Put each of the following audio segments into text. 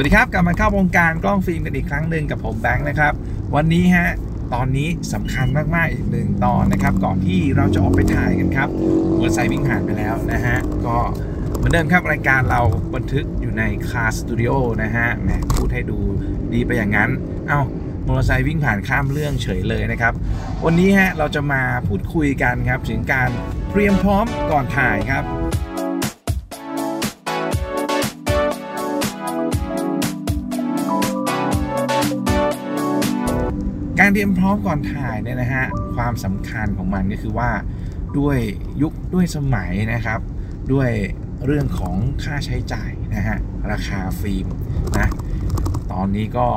วัสดีครับ กลับมาเข้าวงการกล้องฟิล์มกันอีกครั้งหนึ่งกับผมแบงค์นะครับ วันนี้ฮะตอนนี้สำคัญมาก ๆ อีกหนึ่งตอนนะครับ ก่อนที่เราจะออกไปถ่ายกันครับมอเตอร์ไซค์วิ่งผ่านไปแล้วนะฮะ ก็เหมือนเดิมครับรายการเราบันทึกอยู่ในคาสตูดิโอนะฮะแหมพูดให้ดูดีไปอย่างนั้น เอ้ามอเตอร์ไซค์วิ่งผ่านข้ามเรื่องเฉยเลยนะครับ วันนี้ฮะเราจะมาพูดคุยกันครับถึงการเตรียมพร้อมก่อนถ่ายครับ การเตรียมพร้อมก่อนถ่ายเนี่ยนะฮะความสำคัญของมันก็คือว่าด้วยยุคด้วยสมัยนะครับ ด้วยเรื่องของค่าใช้จ่ายนะฮะราคาฟิล์มนะตอนนี้ก็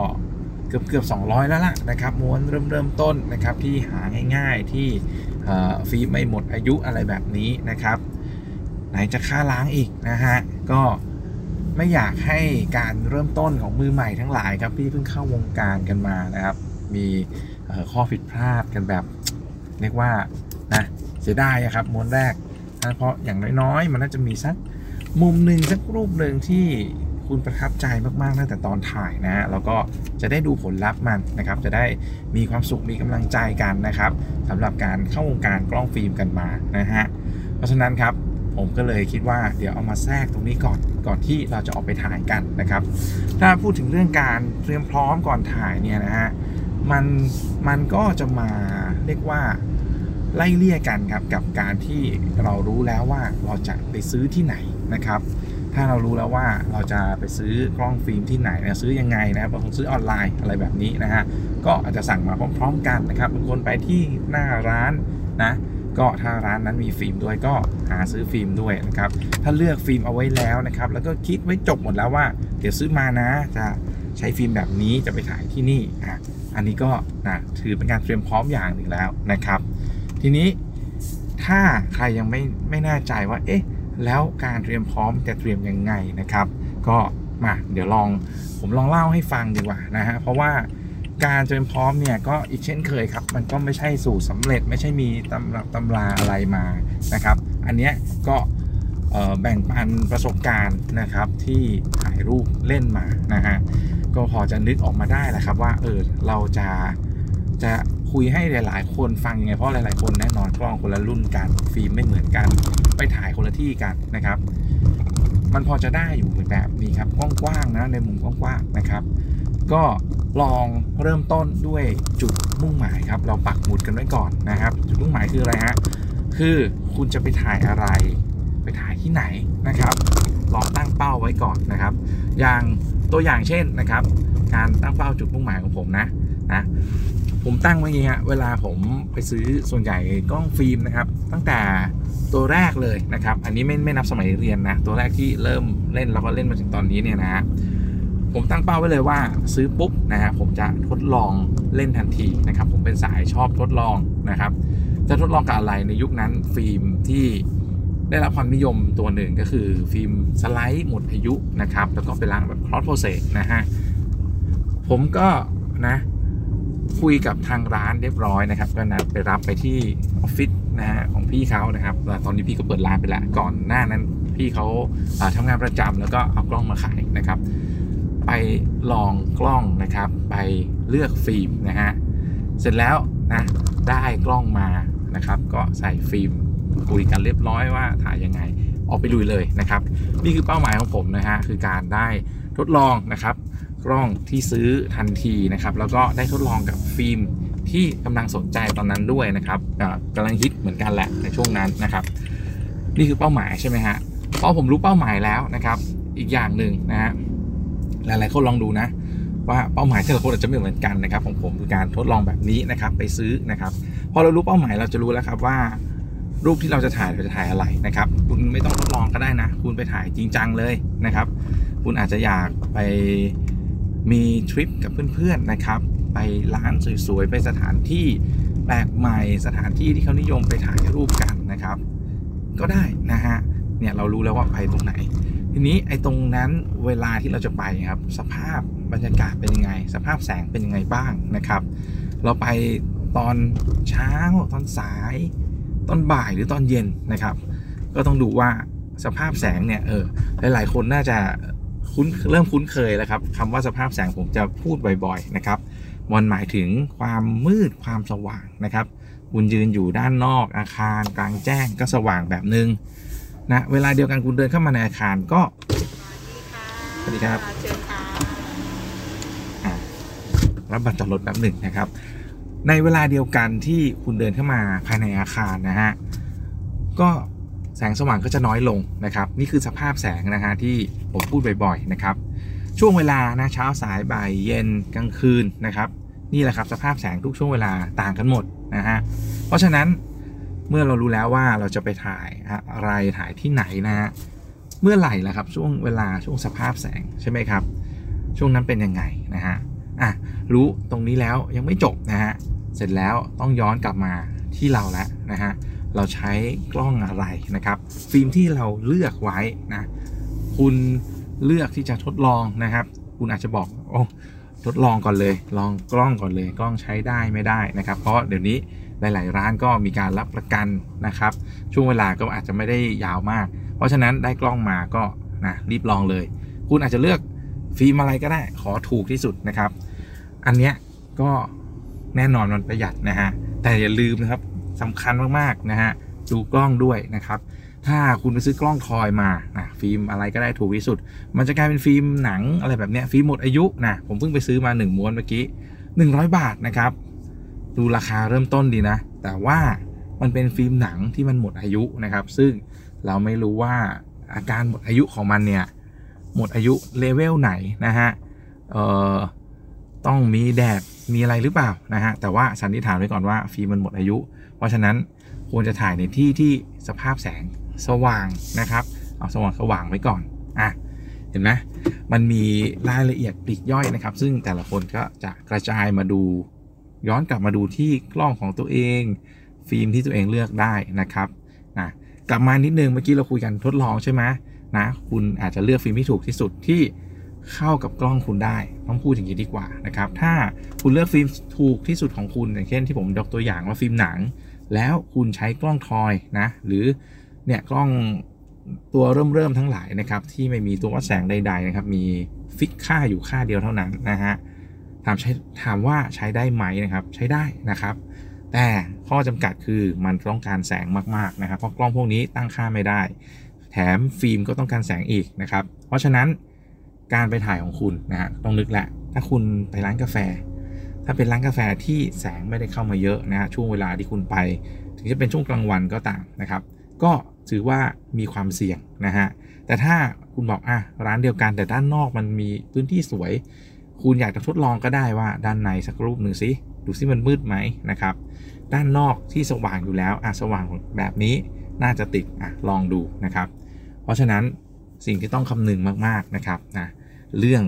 เกือบเกือบ200 แล้วล่ะนะครับม้วนเริ่มเริ่มต้นนะครับที่หาง่ายๆที่ฟิล์มไม่หมดอายุอะไรแบบนี้นะครับ ไหนจะค่าล้างอีกนะฮะก็ไม่อยากให้การเริ่มต้นของมือใหม่ทั้งหลายครับที่เพิ่งเข้าวงการกันมานะครับ มีข้อผิดพลาดกันแบบเรียกว่านะเสียดายครับม้วนแรกนะเพราะอย่างน้อยๆ มันน่าจะมีสักมุมหนึ่งสักรูปหนึ่งที่คุณประทับใจมากๆตั้งแต่ตอนถ่ายนะแล้วก็จะได้ดูผลลัพธ์มันนะครับ จะได้มีความสุขมีกำลังใจกันนะครับสำหรับการเข้าวงการกล้องฟิล์มกันมานะฮะเพราะฉะนั้นครับผมก็เลยคิดว่าเดี๋ยวเอามาแทรกตรงนี้ก่อนก่อนที่เราจะออกไปถ่ายกันนะครับ ถ้าพูดถึงเรื่องการเตรียมพร้อมก่อนถ่ายเนี่ยนะฮะ มันมันก็จะมาเรียกว่าไล่เลี่ยกันครับกับการที่เรารู้แล้วว่าเราจะไปซื้อที่ไหนนะครับ ถ้าเรารู้แล้วว่าเราจะไปซื้อกล้องฟิล์มที่ไหนนะซื้อยังไงนะครับบางคนซื้อออนไลน์อะไรแบบนี้นะฮะก็อาจจะสั่งมาพร้อม ๆ กันนะครับบางคนไปที่หน้าร้านนะก็ถ้าร้านนั้นมีฟิล์มด้วยก็หาซื้อฟิล์มด้วยนะครับ ถ้าเลือกฟิล์มเอาไว้แล้วนะครับ แล้วก็คิดไว้จบหมดแล้วว่า เดี๋ยวซื้อมานะจะใช้ฟิล์มแบบนี้จะไปถ่ายที่นี่อะ อันนี้ก็นะถือเป็นการเตรียมพร้อมอย่างหนึ่งแล้วนะครับ ทีนี้ถ้าใครยังไม่ไม่แน่ใจว่า เอ๊ะ แล้วการเตรียมพร้อมจะเตรียมยังไงนะครับ ก็มาเดี๋ยวลองผมลองเล่าให้ฟังดีกว่านะฮะเพราะว่าการเตรียมพร้อมเนี่ยก็อีกเช่นเคยครับ มันก็ไม่ใช่สูตรสำเร็จ ไม่ใช่มีตำรับตำราอะไรมานะครับ อันเนี้ยก็แบ่งปันประสบการณ์นะครับที่ถ่ายรูปเล่นมานะฮะ ก็พอจะนึกออกมาได้แหละครับ ว่าเออเราจะจะคุยให้หลาย ๆ คนฟังยังไงเพราะหลาย ๆ คนแน่นอนกล้องคนละรุ่นกันฟิล์มไม่เหมือนกัน ไปถ่ายคนละที่กันนะครับ มันพอจะได้อยู่แบบนี้ครับกว้างๆนะในมุมกว้างๆนะครับ ก็ลองเริ่มต้นด้วยจุดมุ่งหมายครับ เราปักหมุดกันไว้ก่อนนะครับ จุดมุ่งหมายคืออะไรฮะคือคุณจะไปถ่ายอะไร ไปถ่ายที่ไหนนะครับลองตั้งเป้าไว้ก่อนนะครับ อย่าง ตัวอย่างเช่นนะครับ การตั้งเป้าจุดมุ่งหมายของผมนะนะผมตั้งไว้อย่างเงี้ยเวลาผมไปซื้อส่วนใหญ่กล้องฟิล์มนะครับ ตั้งแต่ตัวแรกเลยนะครับ อันนี้ไม่ไม่นับสมัยเรียนนะ ตัวแรกที่เริ่มเล่นแล้วก็เล่นมาถึงตอนนี้เนี่ยนะฮะผมตั้งเป้าไว้เลยว่าซื้อปุ๊บนะฮะผมจะทดลองเล่นทันทีนะครับ ผมเป็นสายชอบทดลองนะครับ จะทดลองกับอะไรในยุคนั้นฟิล์มที่ ได้รับความนิยมตัวหนึ่งก็คือฟิล์มสไลด์หมดอายุนะครับ แล้วก็เป็นล้างแบบ cross process นะฮะ ผมก็นะคุยกับทางร้านเรียบร้อยนะครับ ก็นัดไปรับไปที่ออฟฟิศนะฮะของพี่เขานะครับตอนนี้พี่ก็เปิดร้านไปแล้วก่อนหน้านั้นพี่เขาอ่าทำงานประจำแล้วก็เอากล้องมาขายนะครับ ไปลองกล้องนะครับ ไปเลือกฟิล์มนะฮะเสร็จแล้วนะได้กล้องมานะครับ ก็ใส่ฟิล์ม คุยกันเรียบร้อยว่าถ่ายยังไง ออกไปลุยเลยนะครับ นี่คือเป้าหมายของผมนะฮะคือการได้ทดลองนะครับ กล้องที่ซื้อทันทีนะครับ แล้วก็ได้ทดลองกับฟิล์มที่กำลังสนใจตอนนั้นด้วยนะครับอ่ากำลังฮิตเหมือนกันแหละในช่วงนั้นนะครับ นี่คือเป้าหมายใช่ไหมฮะพอผมรู้เป้าหมายแล้วนะครับ อีกอย่างหนึ่งนะฮะหลายๆคนลองดูนะว่าเป้าหมายแต่ละคนอาจจะไม่เหมือนกันนะครับของผมคือการทดลองแบบนี้นะครับไปซื้อนะครับพอเรารู้เป้าหมายเราจะรู้แล้วครับว่า รูปที่เราจะถ่ายเราจะถ่ายอะไรนะครับ คุณไม่ต้องทดลองก็ได้นะ คุณไปถ่ายจริงจังเลยนะครับ คุณอาจจะอยากไปมีทริปกับเพื่อนๆนะครับ ไปร้านสวยๆไปสถานที่แปลกใหม่สถานที่ที่เขานิยมไปถ่ายรูปกันนะครับ ก็ได้นะฮะเนี่ยเรารู้แล้วว่าไปตรงไหน ทีนี้ไอ้ตรงนั้นเวลาที่เราจะไปครับ สภาพบรรยากาศเป็นยังไง สภาพแสงเป็นยังไงบ้างนะครับ เราไปตอนเช้าตอนสาย ตอนบ่ายหรือตอนเย็นนะครับ ก็ต้องดูว่าสภาพแสงเนี่ยเออหลาย ๆ คนน่าจะคุ้นเริ่มคุ้นเคยแล้วครับคำว่าสภาพแสงผมจะพูดบ่อย ๆ นะครับมันหมายถึงความมืดความสว่างนะครับ คุณยืนอยู่ด้านนอกอาคารกลางแจ้งก็สว่างแบบนึงนะเวลาเดียวกันคุณเดินเข้ามาในอาคารก็สวัสดีครับเชิญค่ะรับบัตรจอดรถแบบหนึ่งนะครับ ในเวลาเดียวกันที่คุณเดินเข้ามาภายในอาคารนะฮะก็แสงสว่างก็จะน้อยลงนะครับ นี่คือสภาพแสงนะฮะที่ผมพูดบ่อยๆนะครับ ช่วงเวลานะเช้าสายบ่ายเย็นกลางคืนนะครับ นี่แหละครับสภาพแสงทุกช่วงเวลาต่างกันหมดนะฮะเพราะฉะนั้นเมื่อเรารู้แล้วว่าเราจะไปถ่ายอะไรถ่ายที่ไหนนะฮะเมื่อไหร่ล่ะครับช่วงเวลาช่วงสภาพแสงใช่ไหมครับ ช่วงนั้นเป็นยังไงนะฮะอะรู้ตรงนี้แล้วยังไม่จบนะฮะ สร็จแล้วต้องย้อนกลับมาที่เราแล้วนะฮะเราใช้กล้องอะไรนะครับ ฟิล์มที่เราเลือกไว้นะคุณเลือกที่จะทดลองนะครับ คุณอาจจะบอกโอ้ทดลองก่อนเลย ลองกล้องก่อนเลย กล้องใช้ได้ไม่ได้นะครับ เพราะเดี๋ยวนี้หลาย ๆ ร้านก็มีการรับประกันนะครับ ช่วงเวลาก็อาจจะไม่ได้ยาวมาก เพราะฉะนั้นได้กล้องมาก็นะรีบลองเลย คุณอาจจะเลือกฟิล์มอะไรก็ได้ ขอถูกที่สุดนะครับ อันเนี้ยก็ แน่นอนมันประหยัดนะฮะแต่อย่าลืมนะครับสำคัญมากๆนะฮะดูกล้องด้วยนะครับ ถ้าคุณไปซื้อกล้องทอยมานะฟิล์มอะไรก็ได้ถูกที่สุด มันจะกลายเป็นฟิล์มหนังอะไรแบบเนี้ยฟิล์มหมดอายุนะผมเพิ่งไปซื้อมา 1 ม้วนเมื่อกี้ 100 บาทนะครับ ดูราคาเริ่มต้นดีนะ แต่ว่ามันเป็นฟิล์มหนังที่มันหมดอายุนะครับ ซึ่งเราไม่รู้ว่าอาการหมดอายุของมันเนี่ยหมดอายุเลเวลไหนนะฮะ เอ่อ ต้องมีแดด มีอะไรหรือเปล่านะฮะแต่ว่าสันนิษฐานไว้ก่อนว่าฟิล์มมันหมดอายุ เพราะฉะนั้นควรจะถ่ายในที่ที่สภาพแสงสว่างนะครับเอาสว่างสว่างไว้ก่อนอะเห็นไหมมันมีรายละเอียดปลีกย่อยนะครับ ซึ่งแต่ละคนก็จะกระจายมาดูย้อนกลับมาดูที่กล้องของตัวเอง ฟิล์มที่ตัวเองเลือกได้นะครับนะกลับมานิดนึงเมื่อกี้เราคุยกันทดลองใช่ไหมนะคุณอาจจะเลือกฟิล์มที่ถูกที่สุดที่ เข้ากับกล้องคุณได้ต้องพูดอย่างนี้ดีกว่านะครับ ถ้าคุณเลือกฟิล์มถูกที่สุดของคุณอย่างเช่นที่ผมยกตัวอย่างว่าฟิล์มหนัง แล้วคุณใช้กล้อง toy นะ หรือเนี่ยกล้องตัวเริ่มเริ่มทั้งหลายนะครับที่ไม่มีตัววัดแสงใด ๆ นะครับ มี fix ค่าอยู่ค่าเดียวเท่านั้นนะฮะถามใช้ถามว่าใช้ได้ไหมนะครับ ใช้ได้นะครับ แต่ข้อจำกัดคือมันต้องการแสงมากๆนะครับ เพราะกล้องพวกนี้ตั้งค่าไม่ได้ แถมฟิล์มก็ต้องการแสงอีกนะครับ เพราะฉะนั้น การไปถ่ายของคุณนะฮะต้องนึกแหละ ถ้าคุณไปร้านกาแฟ ถ้าเป็นร้านกาแฟที่แสงไม่ได้เข้ามาเยอะนะฮะช่วงเวลาที่คุณไป ถึงจะเป็นช่วงกลางวันก็ตามนะครับ ก็ถือว่ามีความเสี่ยงนะฮะแต่ถ้าคุณบอกอะร้านเดียวกันแต่ด้านนอกมันมีพื้นที่สวย คุณอยากจะทดลองก็ได้ว่าด้านในสักรูปหนึ่งสิดูสิมันมืดไหมนะครับ ด้านนอกที่สว่างอยู่แล้วอะสว่างแบบนี้น่าจะติดอะลองดูนะครับ เพราะฉะนั้นสิ่งที่ต้องคำนึงมากๆนะครับนะ เรื่อง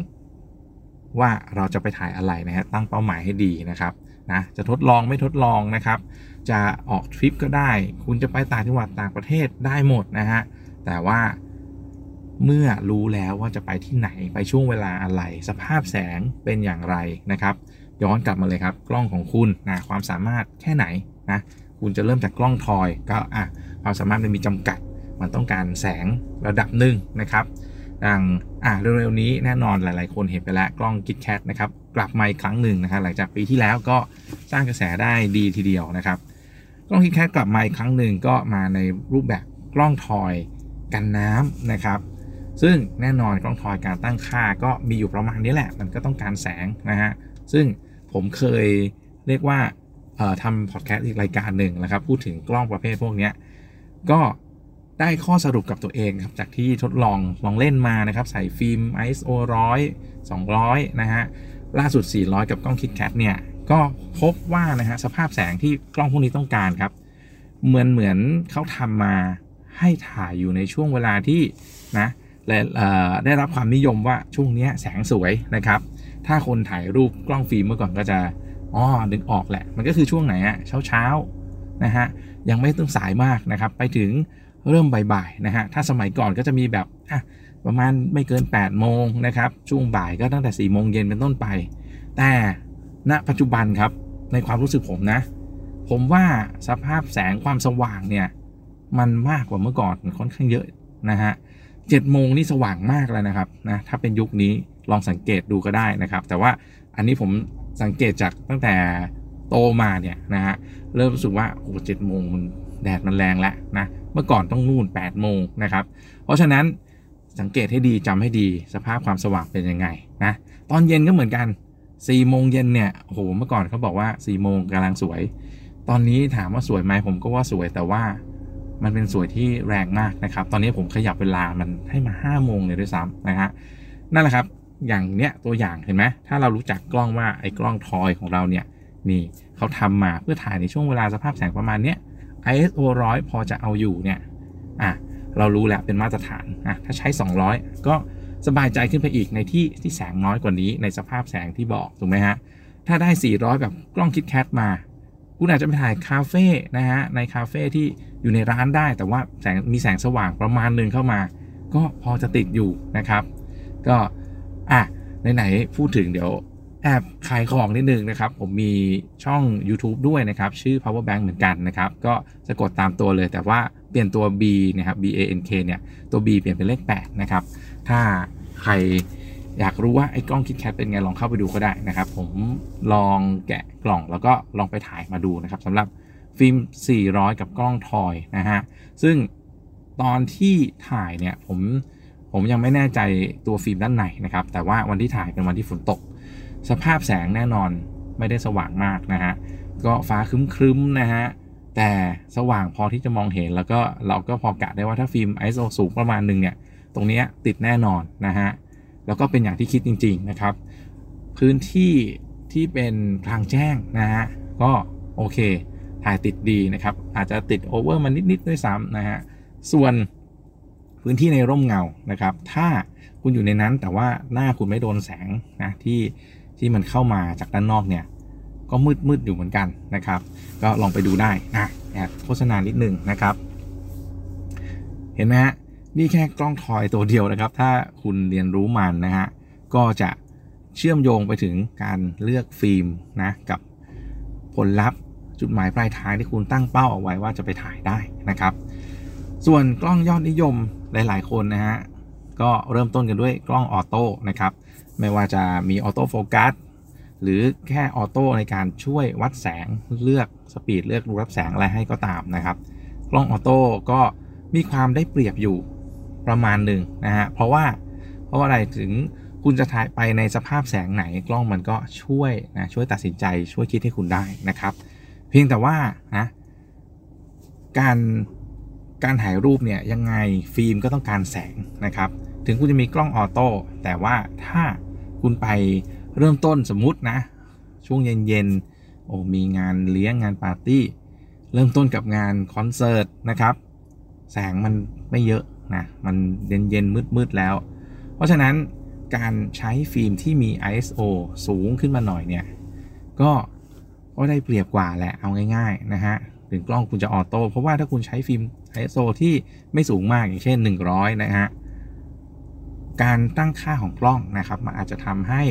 ว่าเราจะไปถ่ายอะไรนะฮะตั้งเป้าหมายให้ดีนะครับนะจะทดลองไม่ทดลองนะครับ จะออกทริปก็ได้ คุณจะไปต่างจังหวัดต่างประเทศได้หมดนะฮะแต่ว่าเมื่อรู้แล้วว่าจะไปที่ไหนไปช่วงเวลาอะไร สภาพแสงเป็นอย่างไรนะครับ ย้อนกลับมาเลยครับกล้องของคุณนะความสามารถแค่ไหนนะคุณจะเริ่มจากกล้องทอยก็อะความสามารถมันมีจำกัด มันต้องการแสงระดับหนึ่งนะครับ ดังอะเร็วๆนี้แน่นอนหลายๆ คนเห็นไปแล้วกล้องกิ t แคทนะครับกลับมาอีกครั้งหนึ่งนะครับหลังจากปีที่แล้วก็สร้างกระแสได้ดีทีเดียวนะครับกล้องกิ t แคทกลับมาอีกครั้งหนึ่งก็มาในรูปแบบกล้องทอยกันน้ำนะครับ ซึ่งแน่นอนกล้องทอยการตั้งค่าก็มีอยู่ประมาณนี้แหละ มันก็ต้องการแสงนะฮะซึ่งผมเคยเรียกว่าทำพอดแคสต์อีกรายการหนึ่งนะครับ พูดถึงกล้องประเภทพวกนี้ก็ ได้ข้อสรุปกับตัวเองครับจากที่ทดลองลองเล่นมานะครับ ใส่ฟิล์ม ISO 100 200 นะฮะ ล่าสุด 400 กับกล้องคิดแคทเนี่ย ก็พบว่านะฮะสภาพแสงที่กล้องพวกนี้ต้องการครับ เหมือนเหมือนเขาทำมาให้ถ่ายอยู่ในช่วงเวลาที่นะและได้รับความนิยมว่าช่วงนี้แสงสวยนะครับ ถ้าคนถ่ายรูปกล้องฟิล์มเมื่อก่อนก็จะอ๋อดึงออกแหละ มันก็คือช่วงไหนอะเช้าเช้านะฮะยังไม่ต้องสายมากนะครับ ไปถึง เริ่มบ่ายๆนะฮะถ้าสมัยก่อนก็จะมีแบบอะประมาณไม่เกิน 8 โมงนะครับ ช่วงบ่ายก็ตั้งแต่4โมงเย็นเป็นต้นไป แต่ณปัจจุบันครับในความรู้สึกผมนะ ผมว่าสภาพแสงความสว่างเนี่ย มันมากกว่าเมื่อก่อนค่อนข้างเยอะนะฮะเจ็ดโมงนี่สว่างมากแล้วนะครับนะถ้าเป็นยุคนี้ลองสังเกตดูก็ได้นะครับ แต่ว่าอันนี้ผมสังเกตจากตั้งแต่โตมาเนี่ยนะฮะเริ่มรู้สึกว่าโอ้เจ็ดโมงมันแดดมันแรงแล้วนะ เมื่อก่อนต้องนู่น8ปดโมงนะครับ เพราะฉะนั้นสังเกตให้ดีจำให้ดีสภาพความสว่างเป็นยังไงนะตอนเย็นก็เหมือนกัน4ี่โมงเย็นเนี่ยโอ้โหเมื่อก่อนเขาบอกว่า4ี่โมงกำลังสวย ตอนนี้ถามว่าสวยไหมผมก็ว่าสวยแต่ว่ามันเป็นสวยที่แรงมากนะครับ ตอนนี้ผมขยับเวลามันให้มา5้าโมงเลยด้วยซ้ำนะฮะนั่นแหละครับอย่างเนี้ยตัวอย่างเห็นไหมถ้าเรารู้จักกล้องว่าไอ้กล้องทอยของเราเนี่ยนี่เขาทำมาเพื่อถ่ายในช่วงเวลาสภาพแสงประมาณเนี้ย ISO 100 พอจะเอาอยู่เนี่ยอะเรารู้แล้วเป็นมาตรฐานอะถ้าใช้ 200 ก็สบายใจขึ้นไปอีกในที่ที่แสงน้อยกว่านี้ในสภาพแสงที่บอกถูกไหมฮะถ้าได้ 400 แบบกล้องคิดแคทมา คุณอาจจะไปถ่ายคาเฟ่นะฮะในคาเฟ่ที่อยู่ในร้านได้แต่ว่าแสงมีแสงสว่างประมาณหนึ่งเข้ามา ก็พอจะติดอยู่นะครับ ก็อะไหนๆพูดถึงเดี๋ยว แอบขายของนิดนึงนะครับ ผมมีช่อง YouTube ด้วยนะครับ ชื่อ power bank เหมือนกันนะครับ ก็จะกดตามตัวเลยแต่ว่าเปลี่ยนตัว B นะครับ B A N K เนี่ย ตัว B เปลี่ยนเป็นเลข 8 นะครับ ถ้าใครอยากรู้ว่าไอ้กล้องคิดแคทเป็นไงลองเข้าไปดูก็ได้นะครับ ผมลองแกะกล่องแล้วก็ลองไปถ่ายมาดูนะครับสำหรับฟิล์ม 400 กับกล้องทอยนะฮะ ซึ่งตอนที่ถ่ายเนี่ยผมผมยังไม่แน่ใจตัวฟิล์มด้านในนะครับ แต่ว่าวันที่ถ่ายเป็นวันที่ฝนตก สภาพแสงแน่นอนไม่ได้สว่างมากนะฮะ ก็ฟ้าครึ้มๆนะฮะ แต่สว่างพอที่จะมองเห็นแล้วก็เราก็พอกะได้ว่าถ้าฟิล์ม ISO สูงประมาณหนึ่งเนี่ย ตรงนี้ติดแน่นอนนะฮะ แล้วก็เป็นอย่างที่คิดจริง ๆนะครับ พื้นที่ที่เป็นกลางแจ้งนะฮะ ก็โอเค ถ่ายติดดีนะครับ อาจจะติดโอเวอร์มานิดๆด้วยซ้ำนะฮะ ส่วนพื้นที่ในร่มเงานะครับ ถ้าคุณอยู่ในนั้นแต่ว่าหน้าคุณไม่โดนแสงนะที่ ที่มันเข้ามาจากด้านนอกเนี่ยก็มืดมืดอยู่เหมือนกันนะครับ ก็ลองไปดูได้นะแอบโฆษณานิดนึงนะครับ เห็นไหมฮะนี่แค่กล้องทอยตัวเดียวนะครับ ถ้าคุณเรียนรู้มันนะฮะก็จะเชื่อมโยงไปถึงการเลือกฟิล์มนะกับผลลัพธ์จุดหมายปลายทางที่คุณตั้งเป้าเอาไว้ว่าจะไปถ่ายได้นะครับ ส่วนกล้องยอดนิยมหลาย ๆ คนนะฮะก็เริ่มต้นกันด้วยกล้อง auto นะครับ ไม่ว่าจะมี auto focus หรือแค่ auto ในการช่วยวัดแสงเลือก speed เลือกรูรับแสงอะไรให้ก็ตามนะครับ กล้อง auto ก็มีความได้เปรียบอยู่ประมาณหนึ่งนะฮะเพราะว่าเพราะว่าอะไรถึงคุณจะถ่ายไปในสภาพแสงไหนกล้องมันก็ช่วยนะช่วยตัดสินใจช่วยคิดให้คุณได้นะครับ เพียงแต่ว่านะการการถ่ายรูปเนี่ยยังไงฟิล์มก็ต้องการแสงนะครับ ถึงคุณจะมีกล้องออโต้แต่ว่าถ้าคุณไปเริ่มต้นสมมุตินะ ช่วงเย็นๆโอ้มีงานเลี้ยงงานปาร์ตี้ เริ่มต้นกับงานคอนเสิร์ตนะครับ แสงมันไม่เยอะนะมันเย็นๆมืดๆแล้ว เพราะฉะนั้นการใช้ฟิล์มที่มี ISO สูงขึ้นมาหน่อยเนี่ยก็ก็ได้เปรียบกว่าแหละเอาง่ายๆนะฮะถึงกล้องคุณจะออโต้เพราะว่าถ้าคุณใช้ฟิล์ม ISO ที่ไม่สูงมากอย่างเช่น 100 นะฮะ การตั้งค่าของกล้องนะครับ มันอาจจะทำให้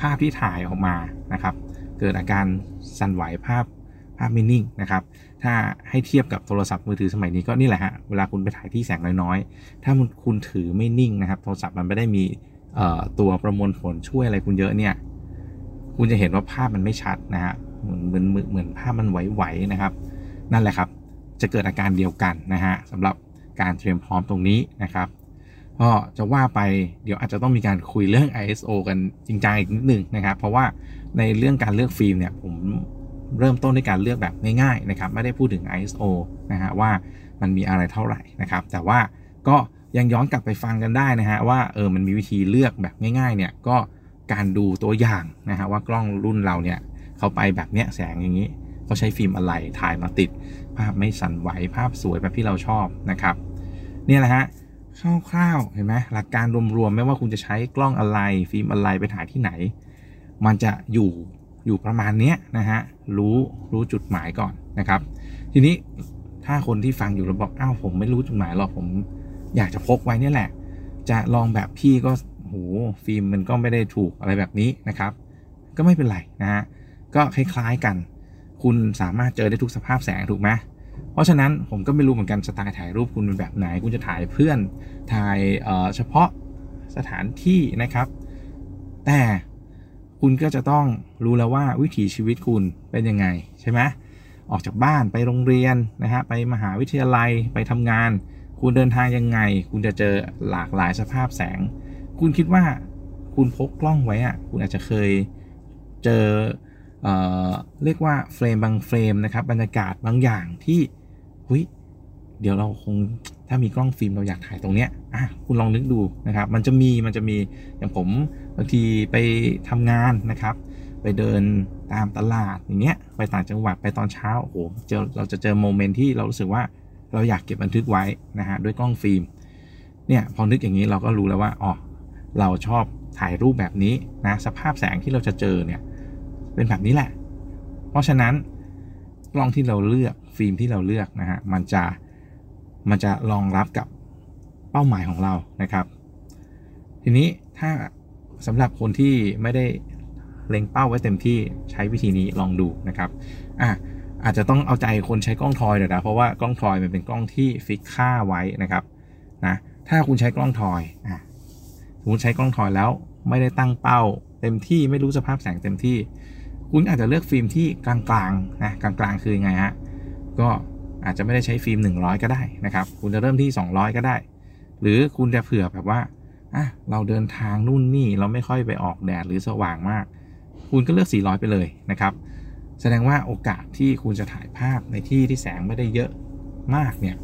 ภาพที่ถ่ายออกมานะครับ เกิดอาการสั่นไหวภาพภาพไม่นิ่งนะครับ ถ้าให้เทียบกับโทรศัพท์มือถือสมัยนี้ก็นี่แหละฮะ เวลาคุณไปถ่ายที่แสงน้อยๆ ถ้าคุณถือไม่นิ่งนะครับ โทรศัพท์มันไม่ได้มีตัวประมวลผลช่วยอะไรคุณเยอะเนี่ย คุณจะเห็นว่าภาพมันไม่ชัดนะฮะ เหมือนเหมือนเหมือนภาพมันไหวๆนะครับ นั่นแหละครับ จะเกิดอาการเดียวกันนะฮะสำหรับการเตรียมพร้อมตรงนี้นะครับ ก็จะว่าไปเดี๋ยวอาจจะต้องมีการคุยเรื่อง ISO กันจริงจังอีกนิดนึงนะครับ เพราะว่าในเรื่องการเลือกฟิล์มเนี่ยผมเริ่มต้นด้วยการเลือกแบบง่ายๆนะครับ ไม่ได้พูดถึง ISO นะฮะว่ามันมีอะไรเท่าไหร่นะครับ แต่ว่าก็ยังย้อนกลับไปฟังกันได้นะฮะว่าเออมันมีวิธีเลือกแบบง่ายๆเนี่ยก็การดูตัวอย่างนะฮะว่ากล้องรุ่นเราเนี่ยเขาไปแบบเนี้ยแสงอย่างนี้เขาใช้ฟิล์มอะไรถ่ายมาติด ภาพไม่สั่นไหวภาพสวยแบบที่เราชอบนะครับ เนี่ยแหละฮะ คร่าวๆเห็นไหมหลักการรวมๆไม่ว่าคุณจะใช้กล้องอะไรฟิล์มอะไรไปถ่ายที่ไหน มันจะอยู่อยู่ประมาณนี้นะฮะรู้รู้จุดหมายก่อนนะครับ ทีนี้ถ้าคนที่ฟังอยู่แล้วบอกอ้าวผมไม่รู้จุดหมายหรอกผมอยากจะพกไว้นี่แหละ จะลองแบบพี่ก็โหฟิล์มมันก็ไม่ได้ถูกอะไรแบบนี้นะครับ ก็ไม่เป็นไรนะฮะก็คล้ายๆกัน คุณสามารถเจอได้ทุกสภาพแสงถูกไหม เพราะฉะนั้นผมก็ไม่รู้เหมือนกันสไตล์ถ่ายรูปคุณเป็นแบบไหน คุณจะถ่ายเพื่อนถ่ายเฉพาะสถานที่นะครับ แต่คุณก็จะต้องรู้แล้วว่าวิถีชีวิตคุณเป็นยังไงใช่ไหมออกจากบ้านไปโรงเรียนนะฮะไปมหาวิทยาลัยไปทำงาน คุณเดินทางยังไง คุณจะเจอหลากหลายสภาพแสง คุณคิดว่าคุณพกกล้องไว้อะคุณอาจจะเคยเจอเออเรียกว่าเฟรมบางเฟรมนะครับบรรยากาศบางอย่างที่ หุยเดี๋ยวเราคงถ้ามีกล้องฟิล์มเราอยากถ่ายตรงเนี้ยอะคุณลองนึกดูนะครับ มันจะมีมันจะมีอย่างผมบางทีไปทำงานนะครับ ไปเดินตามตลาดอย่างเงี้ยไปต่างจังหวัดไปตอนเช้าโอ้โหเจอเราจะเจอ moment ที่เรารู้สึกว่าเราอยากเก็บบันทึกไว้นะฮะด้วยกล้องฟิล์มเนี่ยพอนึกอย่างนี้เราก็รู้แล้วว่าอ๋อเราชอบถ่ายรูปแบบนี้นะสภาพแสงที่เราจะเจอเนี่ยเป็นแบบนี้แหละ เพราะฉะนั้นกล้องที่เราเลือก ฟิล์มที่เราเลือกนะฮะมันจะมันจะรองรับกับเป้าหมายของเรานะครับ ทีนี้ถ้าสำหรับคนที่ไม่ได้เล็งเป้าไว้เต็มที่ใช้วิธีนี้ลองดูนะครับอะอาจจะต้องเอาใจคนใช้กล้องทอยเดี๋ยวนะเพราะว่ากล้องทอยมันเป็นกล้องที่ฟิกค่าไว้นะครับนะถ้าคุณใช้กล้องทอยอะสมมติใช้กล้องทอยแล้วไม่ได้ตั้งเป้า เต็มที่ไม่รู้สภาพแสงเต็มที่ คุณอาจจะเลือกฟิล์มที่กลางๆนะกลางๆคือไงฮะ ก็อาจจะไม่ได้ใช้ฟิล์ม 100 ก็ได้นะครับ คุณจะเริ่มที่ 200 ก็ได้ หรือคุณจะเผื่อแบบว่าอะเราเดินทางนู่นนี่เราไม่ค่อยไปออกแดดหรือสว่างมาก คุณก็เลือก 400 ไปเลยนะครับ แสดงว่าโอกาสที่คุณจะถ่ายภาพในที่ที่แสงไม่ได้เยอะมากเนี่ย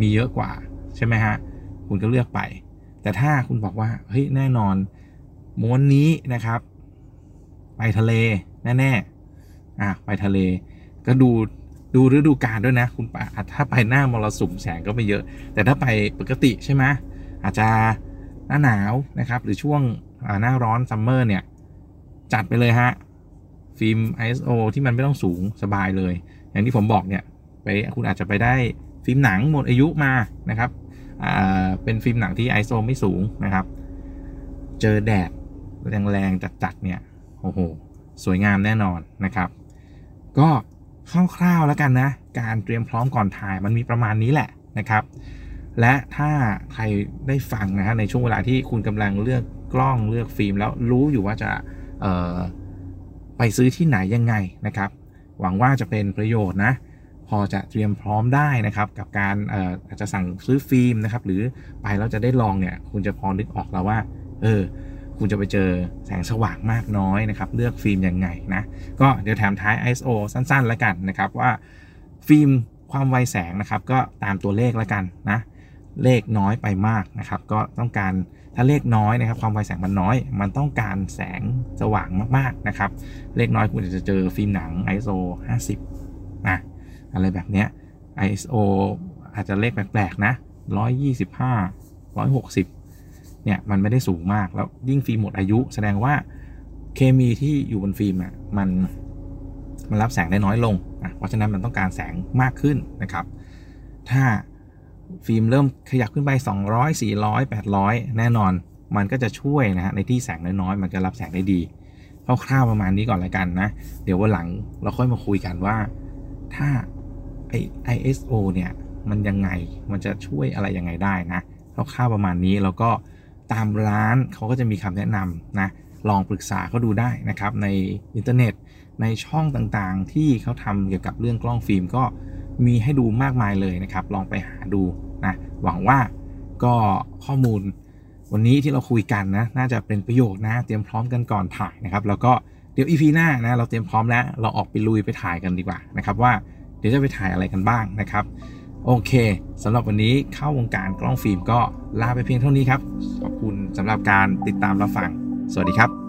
มีเยอะกว่าใช่ไหมฮะคุณก็เลือกไป แต่ถ้าคุณบอกว่าเฮ้ยแน่นอนม้วนนี้นะครับ ไปทะเลแน่ๆอะไปทะเลก็ดู ดูฤดูกาลด้วยนะ คุณถ้าไปหน้ามรสุมแสงก็ไม่เยอะ แต่ถ้าไปปกติใช่ไหมอาจจะหน้าหนาวนะครับ หรือช่วงหน้าร้อน summer เนี่ย จัดไปเลยฮะ ฟิล์ม ISO ที่มันไม่ต้องสูงสบายเลย อย่างที่ผมบอกเนี่ยไปคุณอาจจะไปได้ฟิล์มหนังหมดอายุมานะครับเป็นฟิล์มหนังที่ ISO ไม่สูงนะครับ เจอแดดแรงๆจัดๆเนี่ยโอ้โหสวยงามแน่นอนนะครับ ก็ คร่าวๆแล้วกันนะ การเตรียมพร้อมก่อนถ่ายมันมีประมาณนี้แหละนะครับ และถ้าใครได้ฟังนะฮะในช่วงเวลาที่คุณกำลังเลือกกล้องเลือกฟิล์ม แล้วรู้อยู่ว่าจะไปซื้อที่ไหนยังไงนะครับ หวังว่าจะเป็นประโยชน์นะ พอจะเตรียมพร้อมได้นะครับ กับการอาจจะสั่งซื้อฟิล์มนะครับ หรือไปแล้วจะได้ลองเนี่ย คุณจะพอนึกออกแล้วว่า เออ คุณจะไปเจอแสงสว่างมากน้อยนะครับ เลือกฟิล์มยังไงนะ ก็เดี๋ยวแถมท้าย ISO สั้นๆ แล้วกันนะครับว่าฟิล์มความไวแสงนะครับ ก็ตามตัวเลขแล้วกันนะ เลขน้อยไปมากนะครับ ก็ต้องการถ้าเลขน้อยนะครับ ความไวแสงมันน้อย มันต้องการแสงสว่างมากๆนะครับ เลขน้อยคุณจะเจอฟิล์มหนัง ISO 50นะอะไรแบบเนี้ย ISO อาจจะเลขแปลกๆนะ 125 160 เนี่ยมันไม่ได้สูงมากแล้วยิ่งฟิล์มหมดอายุ แสดงว่าเคมีที่อยู่บนฟิล์มอะมันมันรับแสงได้น้อยลงอะเพราะฉะนั้นมันต้องการแสงมากขึ้นนะครับ ถ้าฟิล์มเริ่มขยับขึ้นไป 200 400 800 แน่นอน มันก็จะช่วยนะฮะในที่แสงน้อยๆ มันจะรับแสงได้ดีคร่าวๆประมาณนี้ก่อนละกันนะ เดี๋ยววันหลังเราค่อยมาคุยกันว่าถ้าไอ ISO เนี่ย มันยังไงมันจะช่วยอะไรยังไงได้นะคร่าวๆประมาณนี้แล้วก็ ตามร้านเขาก็จะมีคำแนะนำนะลองปรึกษาเขาดูได้นะครับในอินเทอร์เน็ตในช่องต่างๆ ที่เขาทำเกี่ยวกับเรื่องกล้องฟิล์มก็มีให้ดูมากมายเลยนะครับ ลองไปหาดูนะหวังว่าก็ข้อมูลวันนี้ที่เราคุยกันนะน่าจะเป็นประโยชน์นะเตรียมพร้อมกันก่อนถ่ายนะครับ แล้วก็เดี๋ยวอีพีหน้านะเราเตรียมพร้อมแล้วเราออกไปลุยไปถ่ายกันดีกว่านะครับว่าเดี๋ยวจะไปถ่ายอะไรกันบ้างนะครับ โอเคสำหรับวันนี้เข้าวงการกล้องฟิล์มก็ลาไปเพียงเท่านี้ครับ ขอบคุณสำหรับการติดตามรับฟัง สวัสดีครับ